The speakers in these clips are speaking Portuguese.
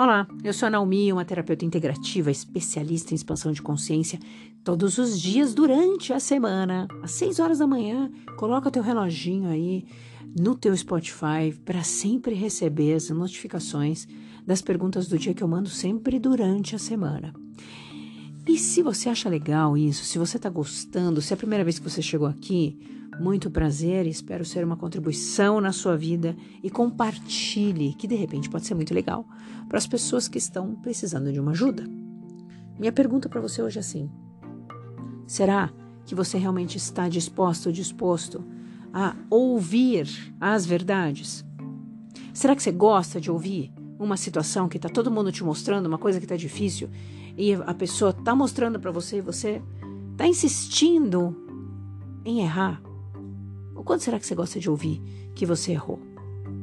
Olá, eu sou a Naomi, uma terapeuta integrativa, especialista em expansão de consciência. Todos os dias durante a semana, às 6 horas da manhã, coloca teu reloginho aí no teu Spotify para sempre receber as notificações das perguntas do dia que eu mando sempre durante a semana. E se você acha legal isso, se você está gostando, se é a primeira vez que você chegou aqui, muito prazer, espero ser uma contribuição na sua vida e compartilhe, que de repente pode ser muito legal, para as pessoas que estão precisando de uma ajuda. Minha pergunta para você hoje é assim: será que você realmente está disposto disposto a ouvir as verdades? Será que você gosta de ouvir uma situação que está todo mundo te mostrando, uma coisa que está difícil, e a pessoa está mostrando para você e você está insistindo em errar? O quanto será que você gosta de ouvir que você errou?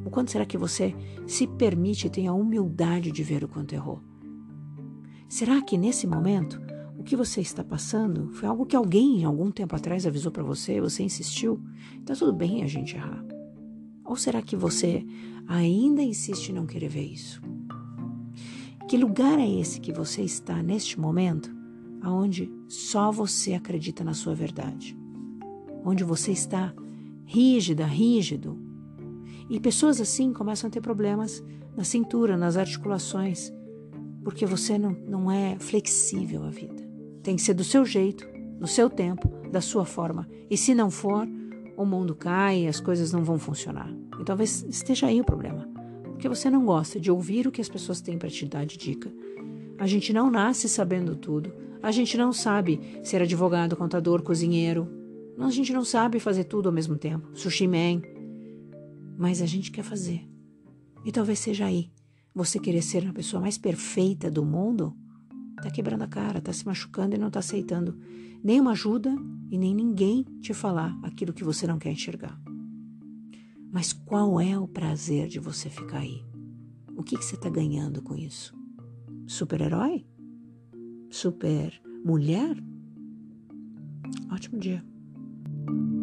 O quanto será que você se permite e tem a humildade de ver o quanto errou? Será que nesse momento o que você está passando foi algo que alguém algum tempo atrás avisou para você, você insistiu? Então tudo bem a gente errar. Ou será que você ainda insiste em não querer ver isso? Que lugar é esse que você está neste momento, aonde só você acredita na sua verdade? Onde você está rígida, rígido. E pessoas assim começam a ter problemas na cintura, nas articulações, porque você não, não é flexível à vida. Tem que ser do seu jeito, no seu tempo, da sua forma. E se não for, o mundo cai e as coisas não vão funcionar. E talvez esteja aí o problema. Porque você não gosta de ouvir o que as pessoas têm para te dar de dica. A gente não nasce sabendo tudo. A gente não sabe ser advogado, contador, cozinheiro, a gente não sabe fazer tudo ao mesmo tempo. Sushi man. Mas a gente quer fazer. E talvez seja aí. Você querer ser a pessoa mais perfeita do mundo, tá quebrando a cara, tá se machucando e não tá aceitando nenhuma ajuda e nem ninguém te falar aquilo que você não quer enxergar. Mas qual é o prazer de você ficar aí? O que, que você está ganhando com isso? Super-herói? Super mulher? Ótimo dia. thank you